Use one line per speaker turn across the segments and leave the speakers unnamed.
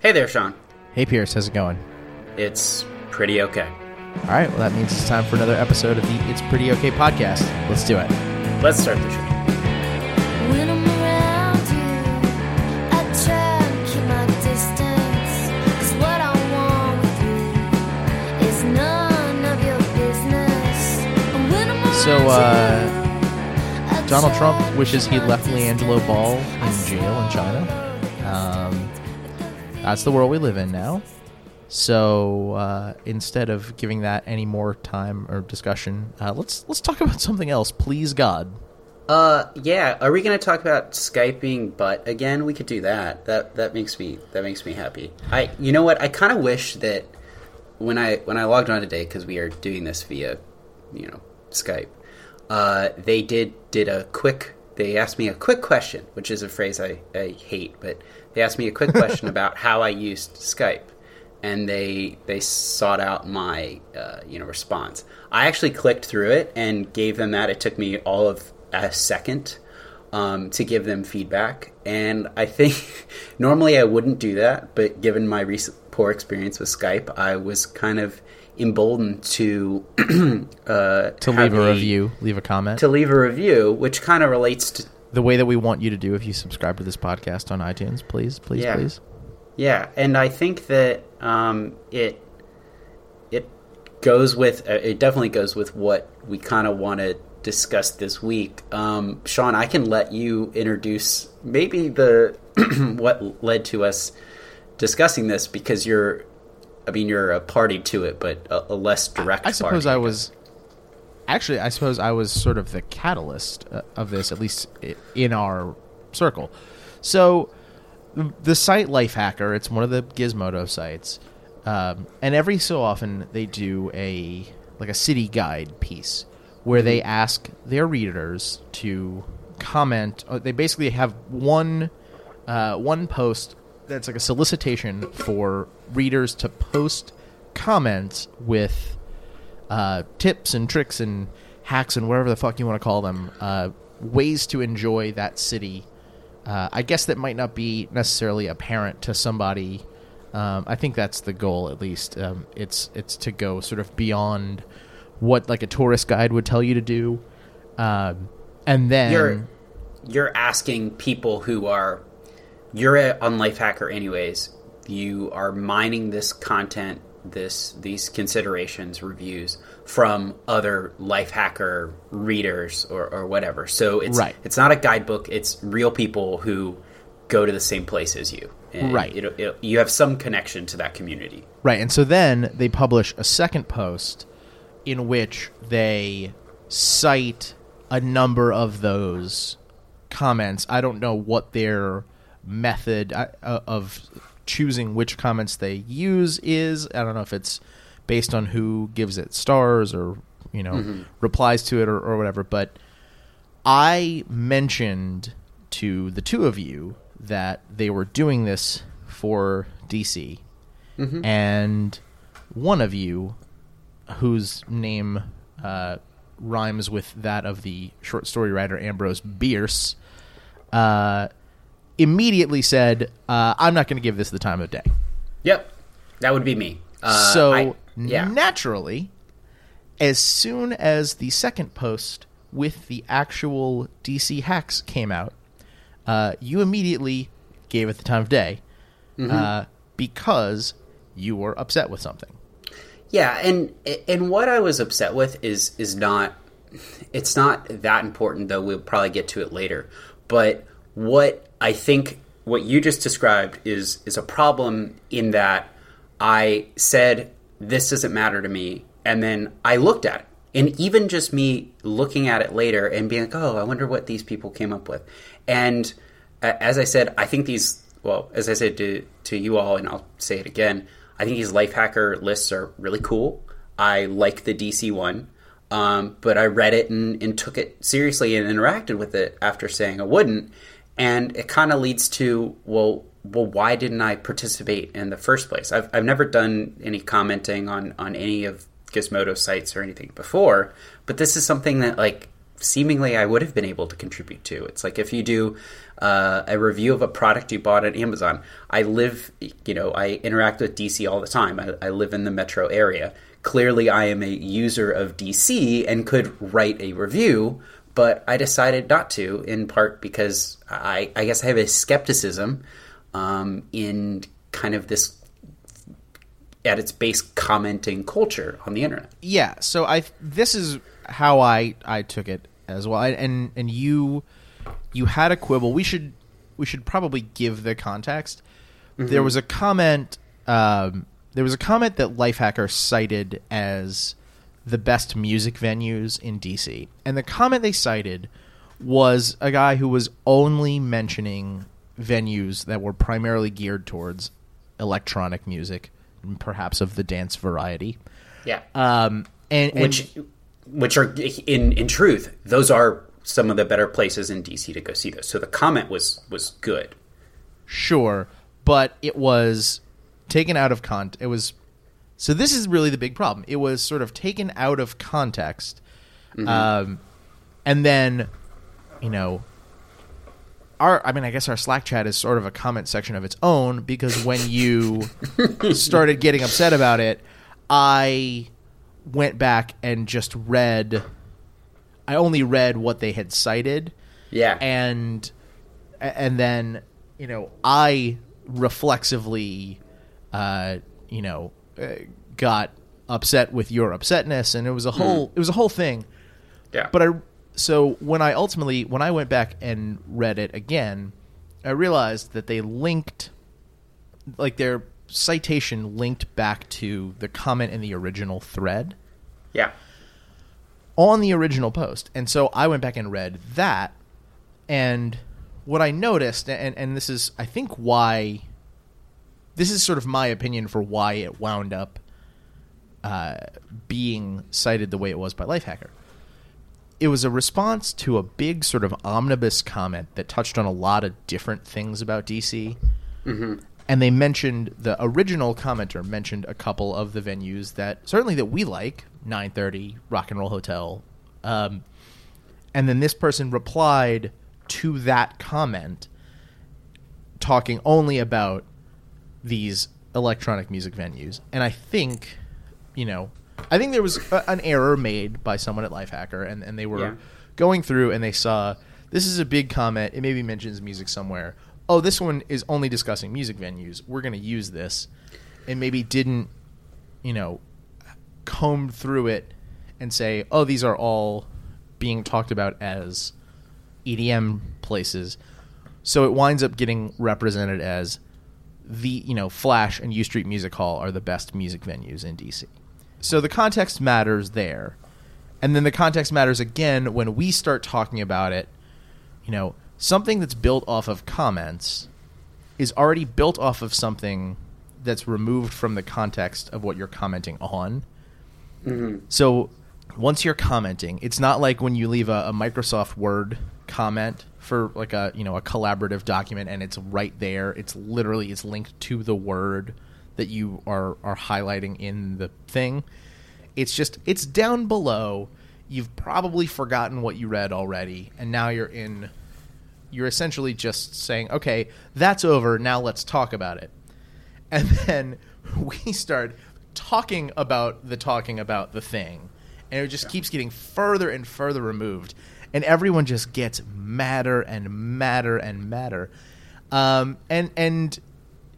Hey there, Sean.
Hey, Pierce, how's it going?
It's pretty okay.
All right, well, that means it's time for another episode of the It's Pretty Okay podcast. Let's do it.
Let's start the show.
When I'm around you, I try to keep my distance. 'Cause what I want with you is none of your business. And when I'm
So, uh, Donald Trump wishes he'd left
LiAngelo.
Ball in jail in China. Um, that's the world we live in now. So uh, instead of giving that any more time or discussion, uh, let's let's talk about something else, please God.
Uh, yeah. Are we going to talk about skyping butt again? We could do that. That that makes me that makes me happy. I you know what? I kind of wish that when I when I logged on today because we are doing this via you know Skype. Uh, they did did a quick. They asked me a quick question, which is a phrase I, I hate, but they asked me a quick question about how I used Skype, and they they sought out my uh, you know response. I actually clicked through it and gave them that. It took me all of a second um, to give them feedback, and I think normally I wouldn't do that, but given my recent poor experience with Skype, I was kind of emboldened to uh,
To leave a review, leave a comment.
to leave a review, which kind of relates to
the way that we want you to do if you subscribe to this podcast on iTunes, please, please,
Yeah.
please.
Yeah, and I think that um, it it goes with uh, it definitely goes with what we kind of want to discuss this week. Um, Sean, I can let you introduce maybe the what led to us discussing this because you're, I mean, you're a party to it, but a, a less direct.
I suppose
party,
I was. Actually, I suppose I was sort of the catalyst uh, of this, at least in our circle. So, the- site Lifehacker, it's one of the Gizmodo sites, um, and every so often they do a like a city guide piece where they ask their readers to comment. uh, They basically have one uh, one post that's like a solicitation for readers to post comments with uh, tips and tricks and hacks and whatever the fuck you want to call them, uh, ways to enjoy that city. Uh, I guess that might not be necessarily apparent to somebody. Um, I think that's the goal, at least. Um, it's it's to go sort of beyond what like a tourist guide would tell you to do, um, and then
you're you're asking people who are you're on Lifehacker anyways. You are mining this content, this these considerations, reviews from other Lifehacker readers or, or whatever. So it's
Right.
it's not a guidebook. It's real people who go to the same place as you. And
Right.
It, it, you have some connection to that community.
Right, and so then they publish a second post in which they cite a number of those comments. I don't know what their method uh, of choosing which comments they use is. I don't know if it's based on who gives it stars or you know replies to it or, or whatever. But I mentioned to the two of you that they were doing this for DC, and one of you, whose name uh, rhymes with that of the short story writer Ambrose Bierce, uh, immediately said, uh, "I'm not going to give this the time of day."
Yep, that would be me. Uh,
so
I- yeah,
naturally, as soon as the second post with the actual DC hacks came out, uh, you immediately gave it the time of day
Mm-hmm.
uh, because you were upset with something.
Yeah, and and what I was upset with is is not it's not that important though we'll probably get to it later. But what I think what you just described is is a problem in that I said this doesn't matter to me and then I looked at it. And even just me looking at it later and being like, "Oh, I wonder what these people came up with." And uh, as I said, I think these well, as I said to to you all and I'll say it again, I think these life hacker lists are really cool. I like the DC one, um, but I read it and, and took it seriously and interacted with it after saying I wouldn't. And it kind of leads to well, well, why didn't I participate in the first place? I've I've never done any commenting on on any of Gizmodo sites or anything before, but this is something that like seemingly I would have been able to contribute to. It's like if you do uh, a review of a product you bought at Amazon. I live, you know, I interact with DC all the time. I, I live in the metro area. Clearly, I am a user of DC and could write a review, but I decided not to, in part because I, I guess I have a skepticism um, in kind of this at its base commenting culture on the internet.
Yeah, so I this is how I I took it as well. I, and and you you had a quibble. We should we should probably give the context. There was a comment. Um, there was a comment that Lifehacker cited as the best music venues in DC, and the comment they cited was a guy who was only mentioning venues that were primarily geared towards electronic music, and perhaps of the dance variety.
Yeah.
Um, and, and
which which are in in truth those are some of the better places in DC to go see those. So the comment was was good.
Sure, but it was taken out of context. It was so. This is really the big problem. It was sort of taken out of context, um, and then you know, our. I mean, I guess our Slack chat is sort of a comment section of its own because when you started getting upset about it, I went back and just read. I only read what they had cited
Yeah.
and and then you know I reflexively, uh, you know, got upset with your upsetness, and it was a whole hmm. it was a whole thing.
yeah.
But I so when I ultimately when I went back and read it again, I realized that they linked like their citation linked back to the comment in the original thread
yeah.
on the original post. And so I went back and read that. And what I noticed, and, and this is, I think, why this is sort of my opinion for why it wound up uh, being cited the way it was by Lifehacker. It was a response to a big sort of omnibus comment that touched on a lot of different things about DC. And they mentioned the original commenter mentioned a couple of the venues that certainly that we like, 930, Rock and Roll Hotel. Um, and then this person replied to that comment talking only about these electronic music venues. And I think, you know, I think there was a, an error made by someone at Lifehacker, and, and they were
Yeah.
going through and they saw this is a big comment. It maybe mentions music somewhere. Oh, this one is only discussing music venues. We're going to use this. And maybe didn't, you know, comb through it and say, oh, these are all being talked about as EDM places. So it winds up getting represented as the, you know, Flash and U Street Music Hall are the best music venues in DC. So the context matters there. And then the context matters again when we start talking about it. You know, something that's built off of comments is already built off of something that's removed from the context of what you're commenting on. Mm-hmm. So once you're commenting, it's not like when you leave a, a Microsoft Word comment for like a you know a collaborative document and it's right there. It's literally it's linked to the word that you are are highlighting in the thing. It's just it's down below. You've probably forgotten what you read already, and now you're in. You're essentially just saying, "Okay, that's over. Now let's talk about it." and then we start talking about the talking about the thing and it just keeps getting further and further removed and everyone just gets madder and madder and madder. Um, and and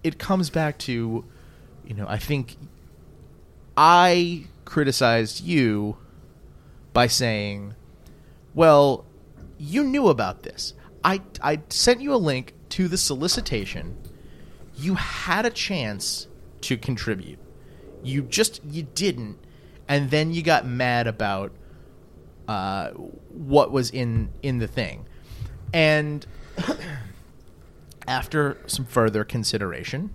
it comes back to you know i think i criticized you by saying well you knew about this. I i sent you a link to the solicitation. You had a chance to contribute. You just you didn't, and then you got mad about uh, what was in in the thing, and after some further consideration,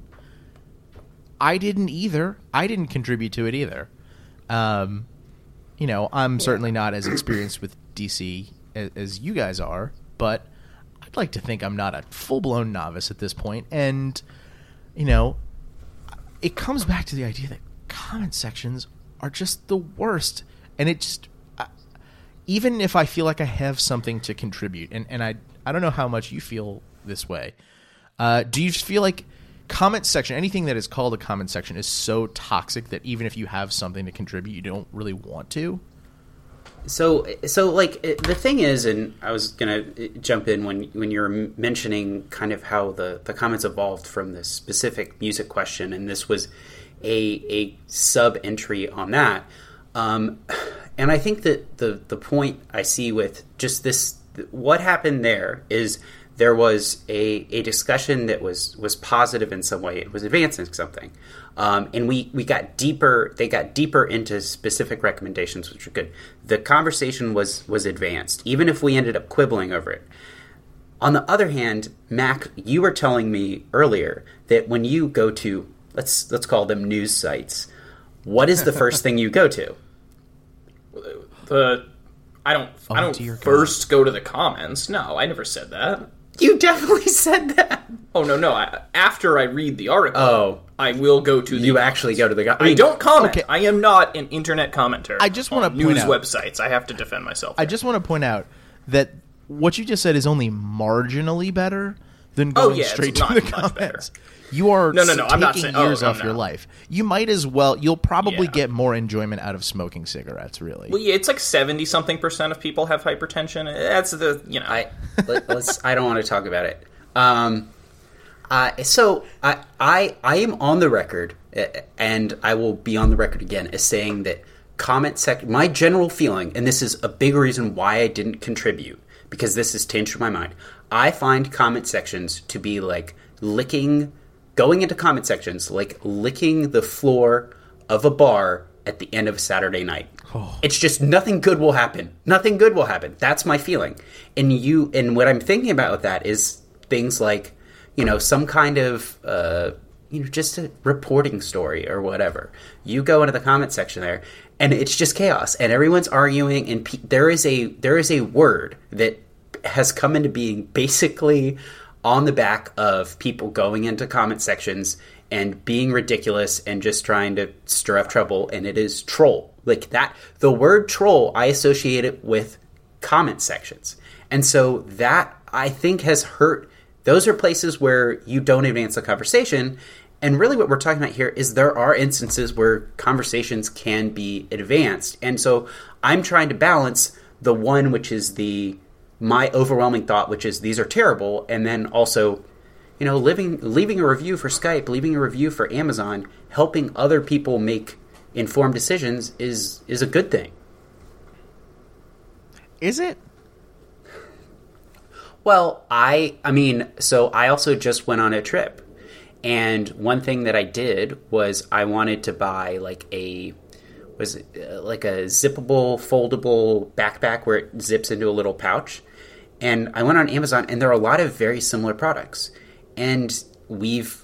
I didn't either. I didn't contribute to it either. Um, you know, I'm certainly not as experienced with DC as, as you guys are, but I'd like to think I'm not a full blown novice at this point. and you know, it comes back to the idea that comment sections are just the worst, and it just even if I feel like I have something to contribute, and, and I I don't know how much you feel this way. Uh, do you feel like comment section, anything that is called a comment section, is so toxic that even if you have something to contribute, you don't really want to?
So, so like it, the thing is, and I was gonna uh, jump in when when you were mentioning kind of how the the comments evolved from this specific music question, and this was a a sub entry on that. Um, and I think that the the point I see with just this, what happened there is there was a, a discussion that was was positive in some way. It was advancing something, um, and we we got deeper. They got deeper into specific recommendations, which were good. The conversation was was advanced, even if we ended up quibbling over it. On the other hand, Mac, you were telling me earlier that when you go to let's let's call them news sites, what is the first thing you go to?
The I don't oh, I
Oh,
don't
dear God.
first go to the comments. No, I never said that.
You definitely said that.
Oh no no! I, after I read the article,
Oh.
I will go to the.
You actually go to the.
I don't comment.
Okay.
I am not an internet commenter.
I just wanna
news
out-
websites. I have to defend myself.
I just want to point out that what you just said is only marginally better than
Oh,
going
yeah,
straight to
not
the
much
comments. You are
No, no, no,
s-
I'm not
taking
saying- oh,
years
no,
off your
no.
life. You might as well. You'll probably
Yeah.
get more enjoyment out of smoking cigarettes. Really,
Well, yeah, it's like seventy something percent of people have hypertension. That's the you know.
I let, us I don't want to talk about it. Um, uh, so I, I I am on the record, uh, and I will be on the record again as saying that comment section. My general feeling, and this is a big reason why I didn't contribute because this has changed my mind. I find comment sections to be like licking, going into comment sections like licking the floor of a bar at the end of a Saturday night. It's just nothing good will happen. Nothing good will happen. That's my feeling. And you and what I'm thinking about with that is things like, you know, some kind of uh, you know, just a reporting story or whatever. You go into the comment section there and it's just chaos and everyone's arguing and pe- there is a there is a word that has come into being basically on the back of people going into comment sections and being ridiculous and just trying to stir up trouble and it is troll. Like that the word troll i associate it with comment sections. And so that i think has hurt. Those are places where you don't advance the conversation. And really what we're talking about here is there are instances where conversations can be advanced. And so i'm trying to balance the one which is the my overwhelming thought which is these are terrible and then also you know, living, leaving a review for Skype, leaving a review for Amazon, helping other people make informed decisions is is a good thing.
is it?
Well, I I mean, so I also just went on a trip. And one thing that I did was I wanted to buy like a was it, uh, like a zippable foldable backpack where it zips into a little pouch. And I went on Amazon and there are a lot of very similar products. And we've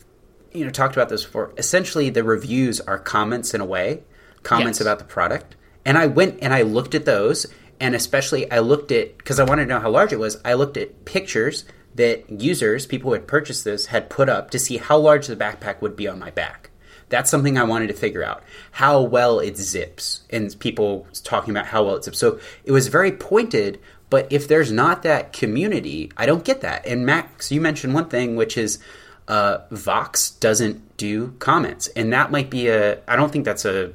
you know talked about this before. Essentially the reviews are comments in a way, comments
Yes.
about the product. And I went and I looked at those and especially I looked at because I wanted to know how large it was. I looked at pictures that users, people who had purchased this, had put up to see how large the backpack would be on my back. That's something I wanted to figure out how well it zips, and people talking about how well it zips. So it was very pointed. But if there's not that community, I don't get that. And Max, you mentioned one thing, which is uh, Vox doesn't do comments, and that might be a. I don't think that's a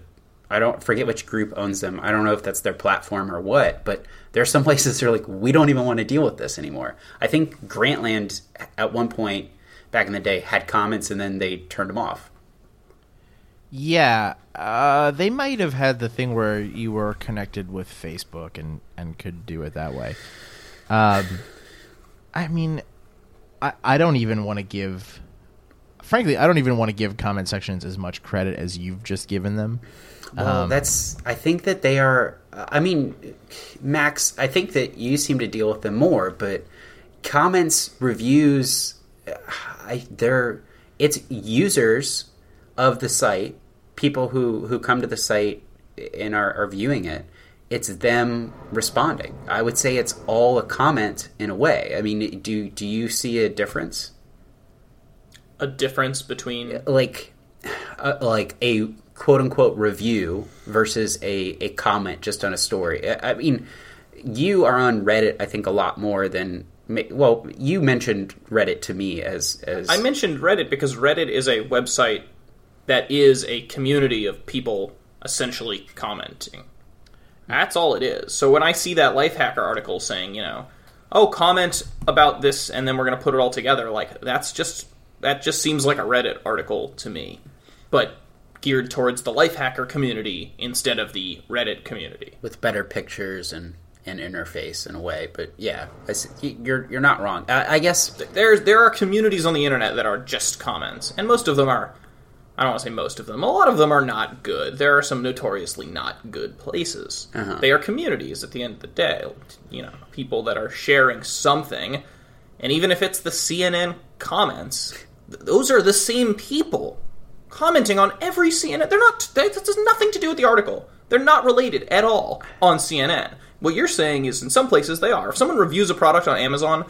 I don't forget which group owns them. I don't know if that's their platform or what, but there are some places that are like, we don't even want to deal with this anymore. I think Grantland at one point back in the day had comments and then they turned them off.
Yeah, uh, they might have had the thing where you were connected with Facebook and and could do it that way. Um, I mean, I I don't even want to give. Frankly, I don't even want to give comment sections as much credit as you've just given them.
Well,
Um,
that's. I think that they are. I mean, Max. I think that you seem to deal with them more, but comments, reviews, I they're it's users of the site, people who who come to the site and are, are viewing it. It's them responding. I would say it's all a comment in a way. I mean, do do you see a difference?
a difference between
like uh, like a quote unquote review versus a, a comment just on a story. I, I mean, you are on Reddit, I think, a lot more than. Well, you mentioned Reddit to me as as
I mentioned Reddit because Reddit is a website that is a community of people essentially commenting. That's all it is. So when I see that Lifehacker article saying, you know, oh, comment about this and then we're going to put it all together, like that's just that just seems like a Reddit article to me, but geared towards the Lifehacker community instead of the Reddit community.
with better pictures and and interface in a way. But yeah, I s- y- you're you're not wrong. I, I guess
there there are communities on the internet that are just comments, and most of them are. I don't want to say most of them. A lot of them are not good. There are some notoriously not good places. Uh-huh. They are communities at the end of the day. You know, people that are sharing something, and even if it's the CNN comments, th- those are the same people commenting on every CNN. They're not. That has nothing to do with the article. They're not related at all on CNN. What you're saying is, in some places, they are. If someone reviews a product on Amazon,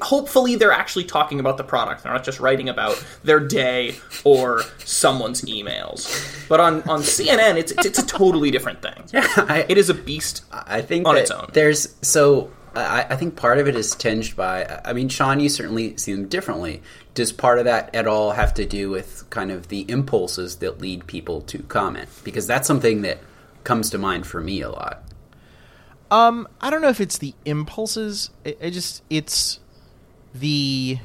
hopefully they're actually talking about the product. They're not just writing about their day or someone's emails. But on, on CNN, it's, it's a totally different thing.
I,
It is a beast.
I think
on its own.
There's so I, I think part of it is tinged by. I mean, Sean, you certainly see them differently. Does part of that at all have to do with kind of the impulses that lead people to comment? Because that's something that comes to mind for me a lot.
Um, I don't know if it's the impulses. It, it just it's the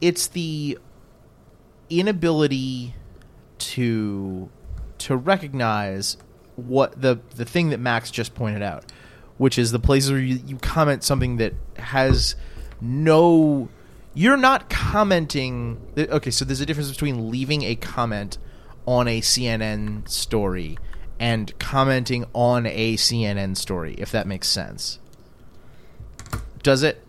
it's the inability to to recognize what the the thing that Max just pointed out, which is the places where you, you comment something that has no you're not commenting okay so there's a difference between leaving a comment on a CNN story and commenting on a CNN story if that makes sense does it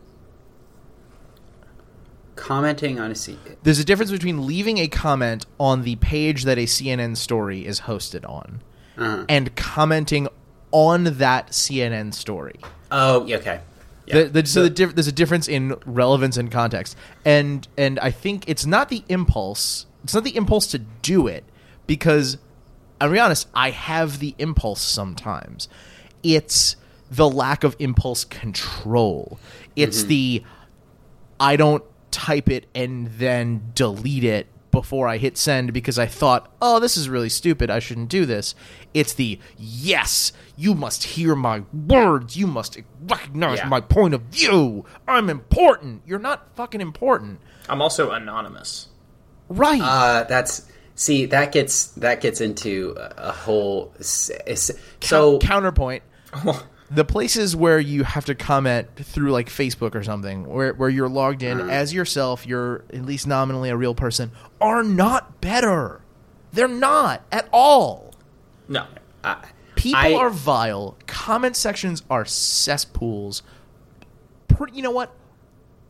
Commenting on a seat.
there's a difference between leaving a comment on the page that a CNN story is hosted on
Uh-huh.
and commenting on that CNN story.
Oh, okay. Yeah.
The, the, so the diff- there's a difference in relevance and context, and and I think it's not the impulse. It's not the impulse to do it because, I'll be honest, I have the impulse sometimes. It's the lack of impulse control. It's the I don't type it and then delete it before I hit send because I thought, oh, this is really stupid. I shouldn't do this. It's the yes, you must hear my words. You must recognize
Yeah.
my point of view. I'm important. You're not fucking important.
I'm also anonymous.
Right.
Uh, that's see that gets that gets into a whole. So
counterpoint. the places where you have to comment through like Facebook or something, where where you're logged in
Uh-huh.
as yourself, you're at least nominally a real person, are not better. They're not at all.
No.
People
I-
are vile. Comment sections are cesspools. Pretty, you know what?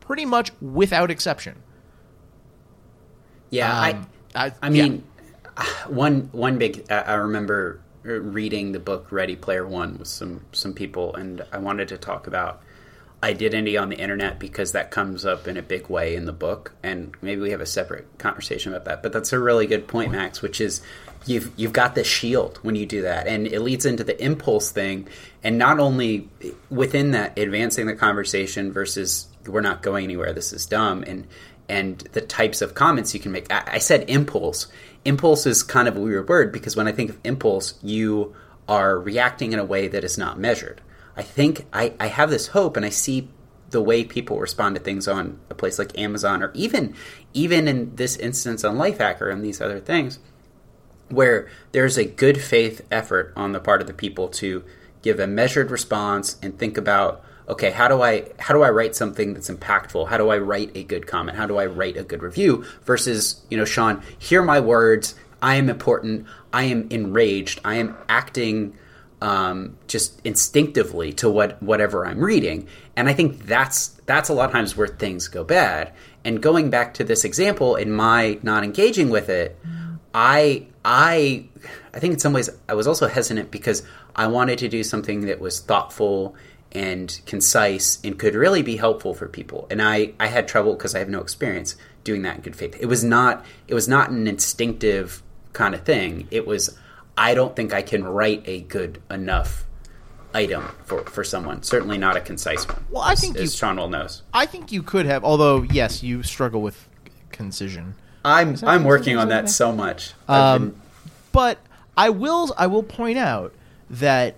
Pretty much without exception.
yeah,
Um,
I
I,
I mean, one one big. I I remember reading the book Ready Player One with some some people, and I wanted to talk about identity on the internet because that comes up in a big way in the book, and maybe we have a separate conversation about that. But that's a really good point, Max, which is you've you've got the shield when you do that, and it leads into the impulse thing, and not only within that advancing the conversation versus we're not going anywhere. This is dumb, and and the types of comments you can make. I, I said impulse. Impulse is kind of a weird word because when I think of impulse, you are reacting in a way that is not measured. I think I, I have this hope, and I see the way people respond to things on a place like Amazon, or even even in this instance on Lifehacker and these other things, where there's a good faith effort on the part of the people to give a measured response and think about okay how do i how do i write something that's impactful? How do i write a good comment? How do i write a good review versus you know sean hear my words. I am important. I am enraged. I am acting um, just instinctively to what whatever i'm reading. And i think that's that's a lot of times where things go bad. And going back to this example in my not engaging with it I I I think in some ways I was also hesitant because I wanted to do something that was thoughtful and concise and could really be helpful for people. And I I had trouble because I have no experience doing that in good faith. It was not it was not an instinctive kind of thing. It was I don't think I can write a good enough item for, for someone. Certainly not a concise one.
Well, I think
as
you-
well knows.
I think you could have, although yes, you struggle with concision.
I'm I'm working on that so much.
Um,
been-
but I will I will point out that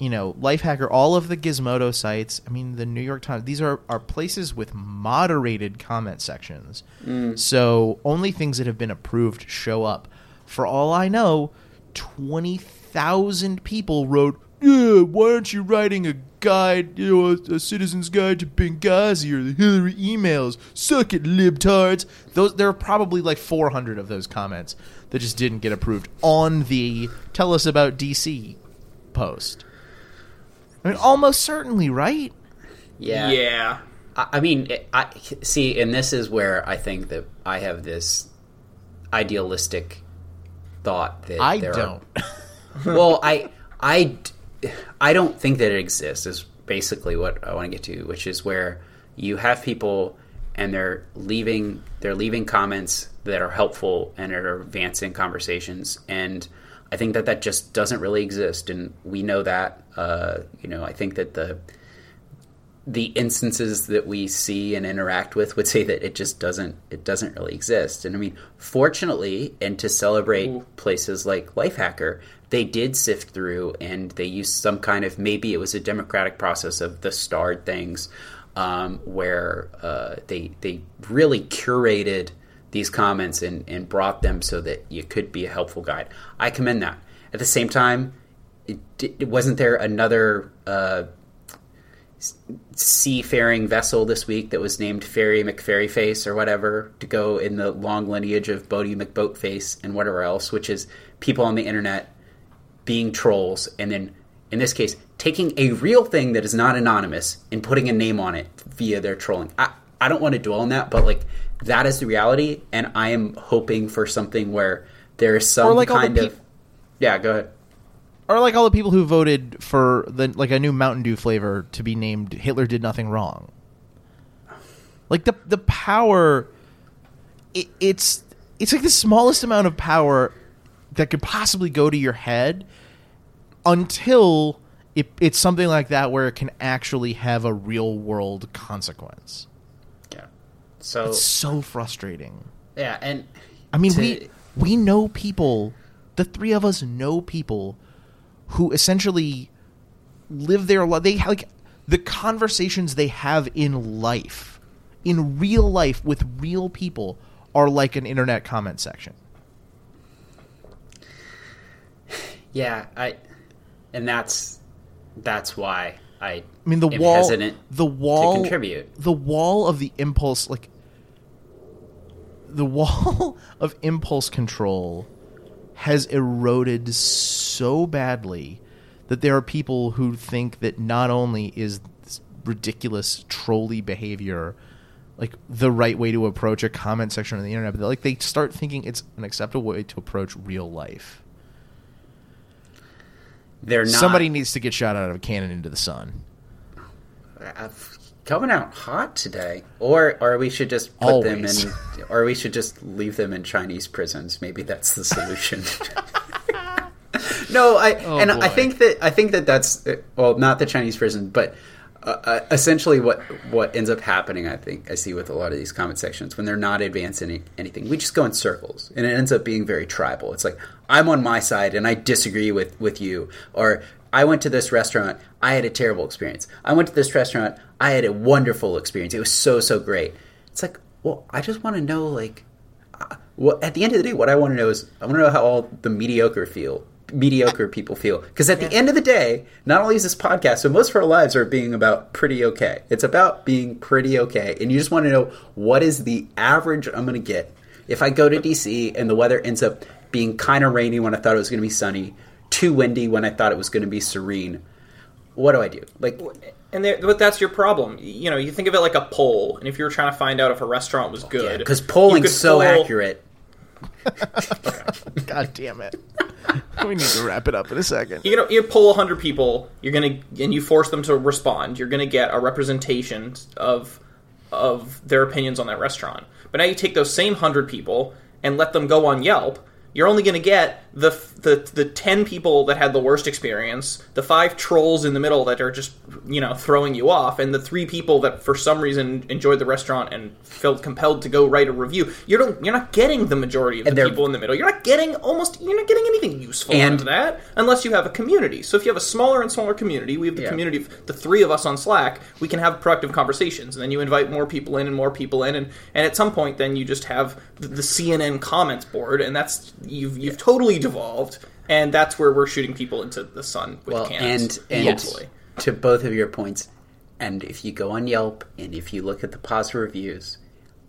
you know Lifehacker, all of the Gizmodo sites, I mean the New York Times, these are are places with moderated comment sections. Mm. So only things that have been approved show up. For all I know, twenty thousand people wrote. Yeah, why aren't you writing a guide, you know, a, a citizen's guide to Benghazi or the Hillary emails? Suck it, libtards. Those there are probably like 400 of those comments that just didn't get approved on the "Tell us about DC" post. I mean, almost certainly, right?
yeah.
yeah.
I I mean, it- I see, and this is where I think that I have this idealistic thought that
I
there are-
don't.
well, I don't think that it exists. Is basically what I want to get to, which is where you have people and they're leaving they're leaving comments that are helpful and are advancing conversations, and I think that that just doesn't really exist, and we know that. Uh, you know, I think that the the instances that we see and interact with would say that it just doesn't it doesn't really exist. And I mean, fortunately, and to celebrate places like Lifehacker, they did sift through and they used some kind of maybe it was a democratic process of the starred things, um, where uh, they they really curated these comments and, and brought them so that you could be a helpful guide. I commend that. At the same time, it, it wasn't there another. Uh, seafaring vessel this week that was named Ferry McFerryface or whatever to go in the long lineage of Boaty McBoatface and whatever else, which is people on the internet being trolls and then in this case taking a real thing that is not anonymous and putting a name on it via their trolling. I, I don't want to dwell on that, but like that is the reality and I am hoping for something where there is some
like
kind of Yeah, go ahead.
Or like all the people who voted for the like a new Mountain Dew flavor to be named Hitler did nothing wrong. Like the the power, it, it's it's like the smallest amount of power that could possibly go to your head until it, it's something like that where it can actually have a real world consequence.
So
It's so frustrating.
yeah, and
I mean,
to-
we we know people. The three of us know people who essentially live their life. They like the conversations they have in life, in real life with real people, are like an internet comment section.
Yeah, I, and that's that's why I.
I mean, the wall, the wall,
to contribute.
the wall of the impulse, like the wall of impulse control, has eroded so badly that there are people who think that not only is this ridiculous trolley behavior like the right way to approach a comment section on the internet, but like they start thinking it's an acceptable way to approach real life.
They're not
Somebody needs to get shot out of a cannon into the sun.
coming out hot today, or or we should just put them
Always.
in, or we should just leave them in Chinese prisons. Maybe that's the solution. no, I
Oh,
and I think that I think that that's well, not the Chinese prison, but uh, uh, essentially what what ends up happening. I think I see with a lot of these comment sections when they're not advancing any, anything, we just go in circles, and it ends up being very tribal. It's like I'm on my side and I disagree with with you, or I went to this restaurant, I had a terrible experience. I went to this restaurant, I had a wonderful experience. It was so so great. It's like, well, I just want to know like uh, well, at the end of the day, what I want to know is I want to know how all the mediocre feel, mediocre people feel. Because at the end of the day, not only is this podcast, so most of our lives are being about pretty okay. It's about being pretty okay, and you just want to know what is the average I'm going to get if I go to DC and the weather ends up being kind of rainy when I thought it was going to be sunny, too windy when I thought it was going to be serene. What do I do? Like,
And there, but that's your problem. You know, you think of it like a poll, and if you were trying to find out if a restaurant was good,
because
you
polling's
could
so
poll-
accurate.
God damn it. we need to wrap it up in a second.
You know, you poll hundred people, you're gonna and you force them to respond. You're gonna get a representation of of their opinions on that restaurant. But now you take those same hundred people and let them go on Yelp You're only going to get the, the the ten people that had the worst experience, the five trolls in the middle that are just you know throwing you off, and the three people that for some reason enjoyed the restaurant and felt compelled to go write a review. You don't. You're not getting the majority of the people in the middle. You're not getting almost. You're not getting anything useful out
And-
of that unless you have a community. So if you have a smaller and smaller community, we have the
Yeah.
community of the three of us on Slack. We can have productive conversations, and then you invite more people in and more people in, and, and at some point, then you just have the, the CNN comments board, and that's you've you've totally devolved, and that's where we're shooting people into the sun with
well,
cans.
and and
hopefully.
to both of your points, and if you go on Yelp and if you look at the positive reviews,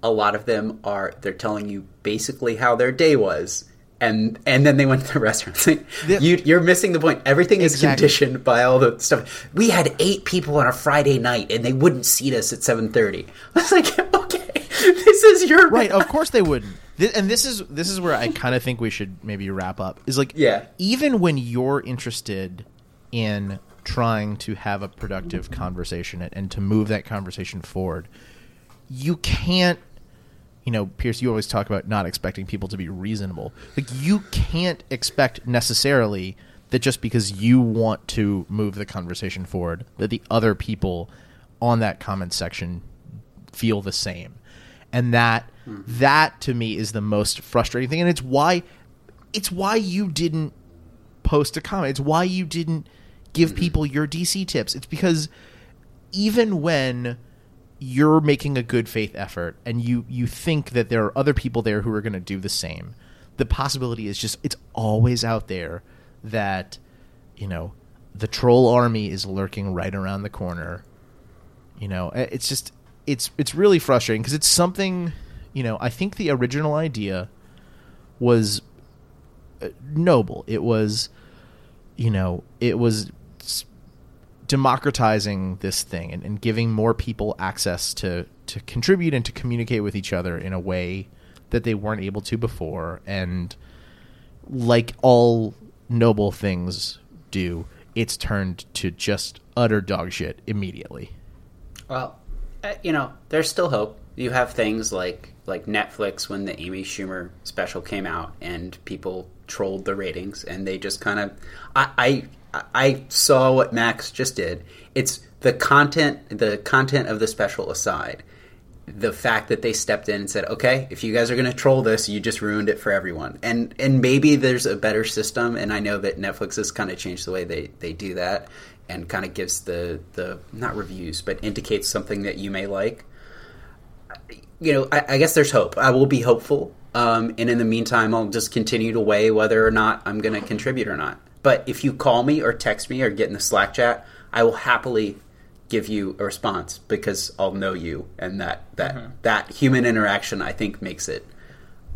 a lot of them are they're telling you basically how their day was. And, and then they went to the restaurant. you, you're missing the point. Everything is
Exactly.
conditioned by all the stuff. We had eight people on a Friday night, and they wouldn't seat us at seven thirty. I was like, okay, this is your
right of course they wouldn't Thi- and this is this is where i kind of think we should maybe wrap up is like
Yeah.
even when you're interested in trying to have a productive conversation and, and to move that conversation forward you can't you know pierce you always talk about not expecting people to be reasonable like you can't expect necessarily that just because you want to move the conversation forward that the other people on that comment section feel the same and that Hmm. that to me is the most frustrating thing and it's why it's why you didn't post a comment. It's why you didn't give mm-hmm. people your dc tips. It's because even when you're making a good faith effort and you you think that there are other people there who are going to do the same the possibility is just it's always out there that you know the troll army is lurking right around the corner. You know eh, it's just it's it's really frustrating because it's something you know i think the original idea was uh, noble. It was you know it was democratizing this thing and, and giving more people access to to contribute and to communicate with each other in a way that they weren't able to before. And like all noble things do it's turned to just utter dog shit immediately.
Well, uh, you know, there's still hope. You have things like like Netflix when the Amy Schumer special came out and people trolled the ratings and they just kind of I I I saw what Max just did. It's the content the content of the special aside. The fact that they stepped in and said, "Okay, if you guys are going to troll this, you just ruined it for everyone." And and maybe there's a better system and I know that Netflix has kind of changed the way they they do that and kind of gives the the not reviews but indicates something that you may like you know i, I guess there's hope. I will be hopeful. Um, and in the meantime i'll just continue to weigh whether or not i'm going to contribute or not. But if you call me or text me or get in the slack chat i will happily give you a response because i'll know you and that that that human interaction i think makes it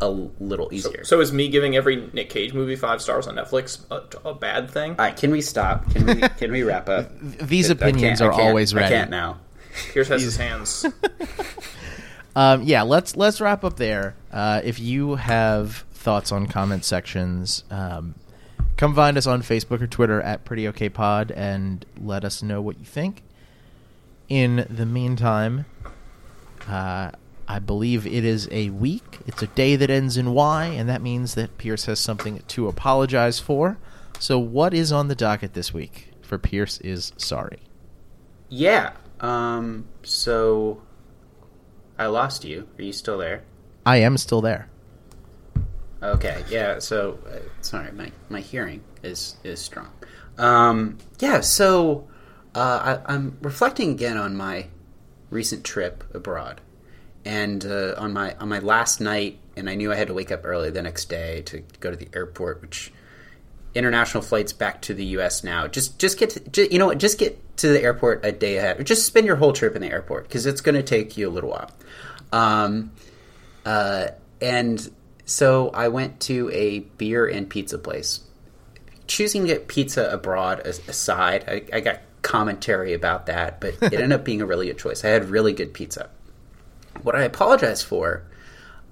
a little easier.
So is me giving every Nick Cage movie five stars on Netflix a, a bad thing?
all right can we stop? Can we can we wrap up?
These
I can't-
opinions are always ready.
i can't now.
Pierce has his hands.
Um, yeah, let's let's wrap up there. Uh, if you have thoughts on comment sections, um, come find us on Facebook or Twitter at Pretty Okay Pod and let us know what you think. In the meantime, uh, I believe it is a week. It's a day that ends in Y, and that means that Pierce has something to apologize for. So, what is on the docket this week for Pierce is sorry?
Yeah. Um. So, I lost you. Are you still there?
I am still there.
Okay. Yeah. So, uh, sorry. My my hearing is is strong. Um. Yeah. So, uh, I, I'm reflecting again on my recent trip abroad, and uh, on my on my last night, and I knew I had to wake up early the next day to go to the airport, which international flights back to the U.S. now. Just just get to, ju- you know? Just get to the airport a day ahead. Or just spend your whole trip in the airport because it's going to take you a little while. Um, uh, and so I went to a beer and pizza place. Choosing to get pizza abroad aside, I, I got commentary about that, but it ended up being a really good choice. I had really good pizza. What I apologize for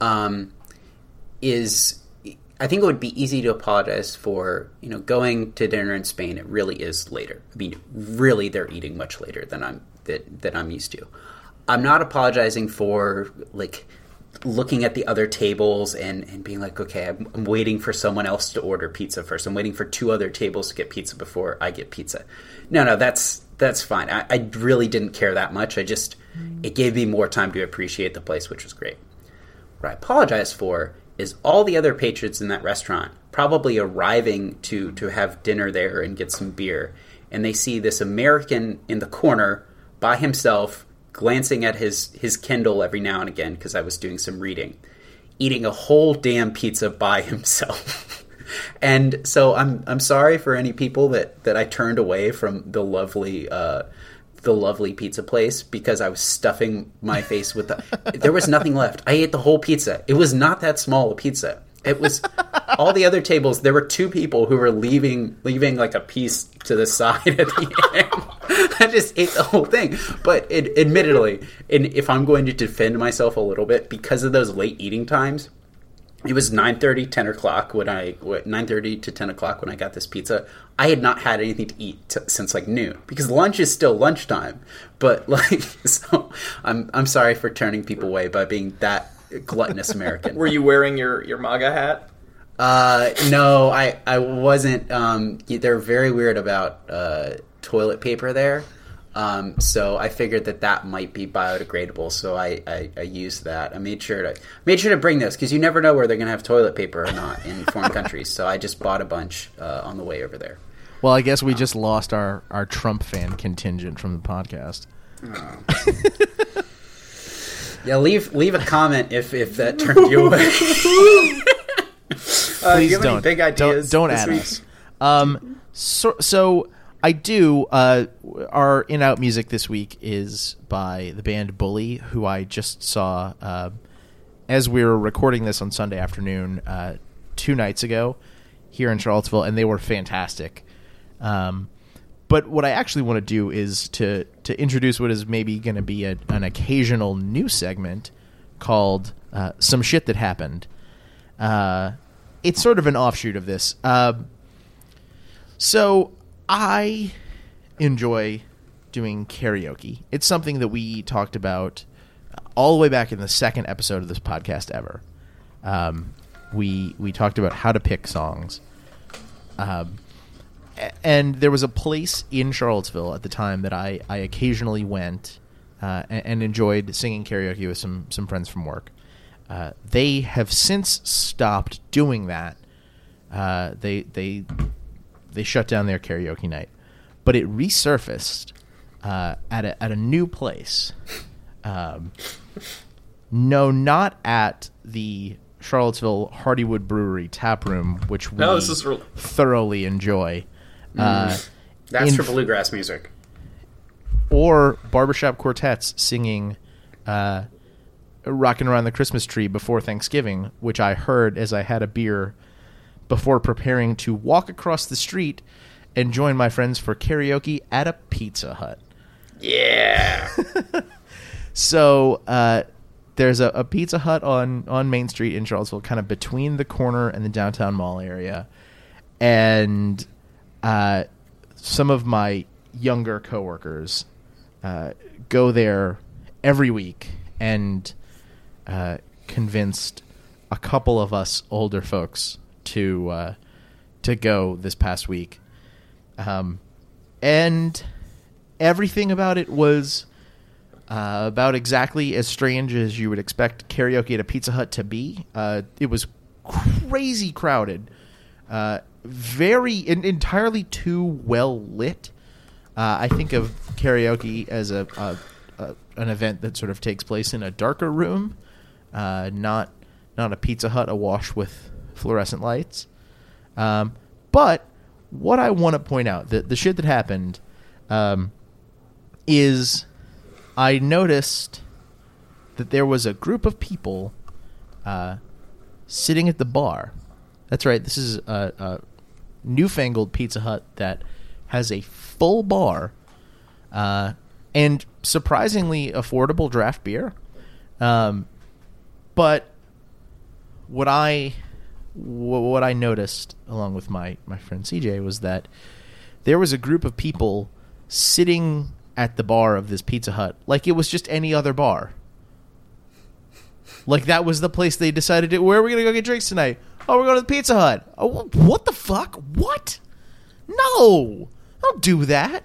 um, is I think it would be easy to apologize for you know going to dinner in Spain. It really is later. I mean, really, they're eating much later than I'm that that I'm used to. I'm not apologizing for like looking at the other tables and, and being like, okay, I'm, I'm waiting for someone else to order pizza first. I'm waiting for two other tables to get pizza before I get pizza. No, no, that's that's fine. I, I really didn't care that much. I just it gave me more time to appreciate the place, which was great. What I apologize for is all the other patrons in that restaurant probably arriving to to have dinner there and get some beer, and they see this American in the corner by himself, glancing at his his Kindle every now and again because I was doing some reading, eating a whole damn pizza by himself. and so I'm I'm sorry for any people that that I turned away from the lovely. Uh, the lovely pizza place because I was stuffing my face with the. there was nothing left. I ate the whole pizza. It was not that small a pizza. It was all the other tables. There were two people who were leaving, leaving like a piece to the side at the end. I just ate the whole thing. But it, admittedly, and if I'm going to defend myself a little bit because of those late eating times, it was 9.30 10 o'clock when i 9.30 to 10 o'clock when i got this pizza. I had not had anything to eat t- since like noon because lunch is still lunchtime. But like so i'm i'm sorry for turning people away by being that gluttonous american.
Were you wearing your your MAGA hat?
uh no i i wasn't um they're very weird about uh toilet paper there um, so I figured that that might be biodegradable. So I, I, I used that. I made sure to made sure to bring this because you never know where they're going to have toilet paper or not in foreign countries. So I just bought a bunch uh, on the way over there.
Well, I guess we just lost our, our Trump fan contingent from the podcast.
Yeah, leave leave a comment if if that turned you away. uh,
Please
you have
don't.
big ideas.
Don't, don't
this
add
week?
us. Um, so, so I do. Uh, our in out music this week is by the band Bully, who I just saw uh, as we were recording this on Sunday afternoon uh, two nights ago here in Charlottesville, and they were fantastic. Um, but what I actually want to do is to to introduce what is maybe going to be a, an occasional new segment called uh, "Some Shit That Happened." Uh, it's sort of an offshoot of this. Uh, so I enjoy doing karaoke. It's something that we talked about all the way back in the second episode of this podcast ever. Um, we we talked about how to pick songs. Um, and there was a place in Charlottesville at the time that I, I occasionally went uh, and, and enjoyed singing karaoke with some some friends from work. Uh, they have since stopped doing that. Uh, they they they shut down their karaoke night, but it resurfaced uh, at a at a new place. Um, no, not at the Charlottesville Hardywood Brewery tap room, which we
No, this is real-
thoroughly enjoy. Uh,
That's
in
for bluegrass music.
or barbershop quartets singing uh, "Rocking Around the Christmas Tree" before Thanksgiving, which I heard as I had a beer before preparing to walk across the street and join my friends for karaoke at a Pizza Hut.
Yeah.
So uh, there's a, a Pizza Hut on on Main Street in Charlottesville, kind of between the corner and the downtown mall area, and uh, some of my younger coworkers uh, go there every week and uh, convinced a couple of us older folks to uh, to go this past week, um, and everything about it was uh, about exactly as strange as you would expect karaoke at a Pizza Hut to be. Uh, it was crazy crowded, uh, very en- entirely too well lit. Uh, I think of karaoke as a, a, a an event that sort of takes place in a darker room, uh, not not a Pizza Hut awash with fluorescent lights. Um, but what I want to point out, the the shit that happened, um, is I noticed that there was a group of people uh, sitting at the bar. That's right. This is a, a newfangled Pizza Hut that has a full bar uh, and surprisingly affordable draft beer. Um, but what I what I noticed along with my my friend CJ was that there was a group of people sitting at the bar of this Pizza Hut like it was just any other bar. Like that was the place they decided to. Where are we gonna go get drinks tonight? Oh, we're going to the Pizza Hut. Oh, what the fuck? What? No, don't do that.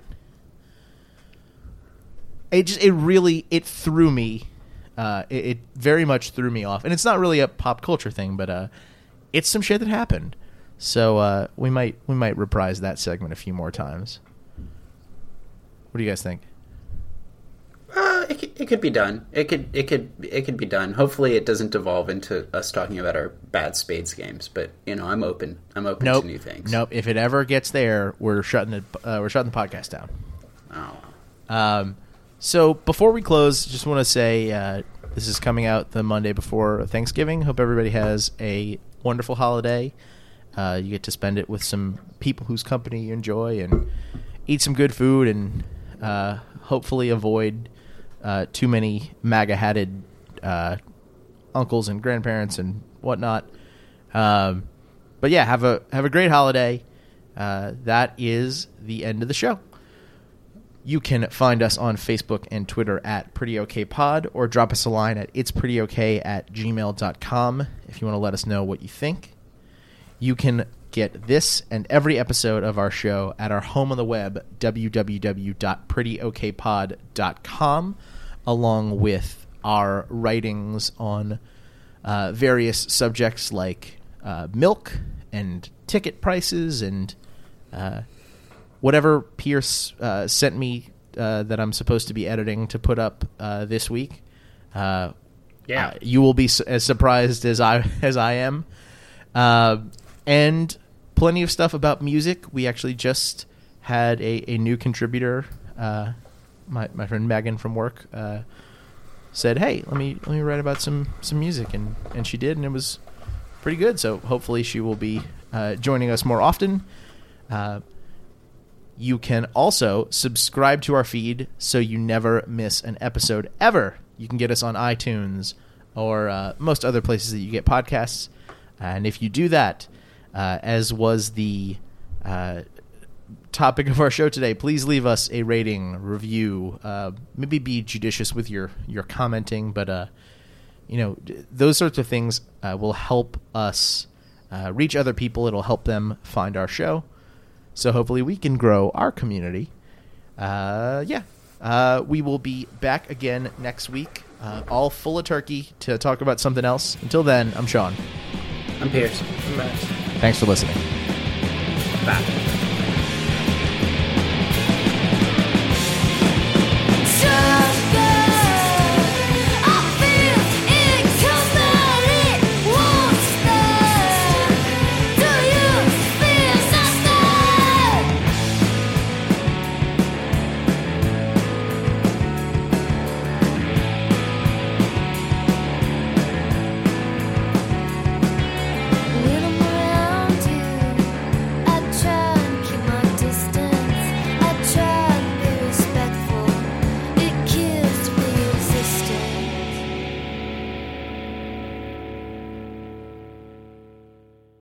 It just it really it threw me. Uh, it, it very much threw me off, and it's not really a pop culture thing, but uh, it's some shit that happened. So uh, we might we might reprise that segment a few more times. What do you guys think?
Uh, it, could- it could be done. It could it could it could be done. Hopefully, it doesn't devolve into us talking about our bad spades games. But you know, I'm open. I'm open
Nope.
to new things.
Nope. If it ever gets there, we're shutting it. Uh, we're shutting the podcast down.
Oh.
Um, so before we close, just want to say uh, this is coming out the Monday before Thanksgiving. Hope everybody has a wonderful holiday. Uh, you get to spend it with some people whose company you enjoy and eat some good food and uh, hopefully avoid uh, too many MAGA hatted uh, uncles and grandparents and whatnot. Um, but yeah, have a have a great holiday. Uh, that is the end of the show. You can find us on Facebook and Twitter at Pretty Okay Pod or drop us a line at it's pretty okay at gmail.com if you want to let us know what you think. You can get this and every episode of our show at our home on the web, www.prettyokpod.com, along with our writings on uh, various subjects like uh, milk and ticket prices and uh, whatever Pierce uh, sent me uh, that I'm supposed to be editing to put up uh, this week. Uh,
Yeah.
uh, you will be s- as surprised as I as I am, uh, and plenty of stuff about music. We actually just had a, a new contributor. Uh, my my friend Megan from work uh, said, "Hey, let me let me write about some some music," and and she did, and it was pretty good. So hopefully she will be uh, joining us more often. You can also subscribe to our feed so you never miss an episode ever. You can get us on iTunes or uh, most other places that you get podcasts. And if you do that, uh, as was the uh, topic of our show today, please leave us a rating, review. Uh, maybe be judicious with your your commenting, but uh, you know those sorts of things uh, will help us reach other people. It'll help them find our show. So hopefully we can grow our community. Uh, yeah. Uh, we will be back again next week, uh, all full of turkey to talk about something else. Until then, I'm Sean.
I'm Pierce.
Max.
Thanks for listening.
Bye.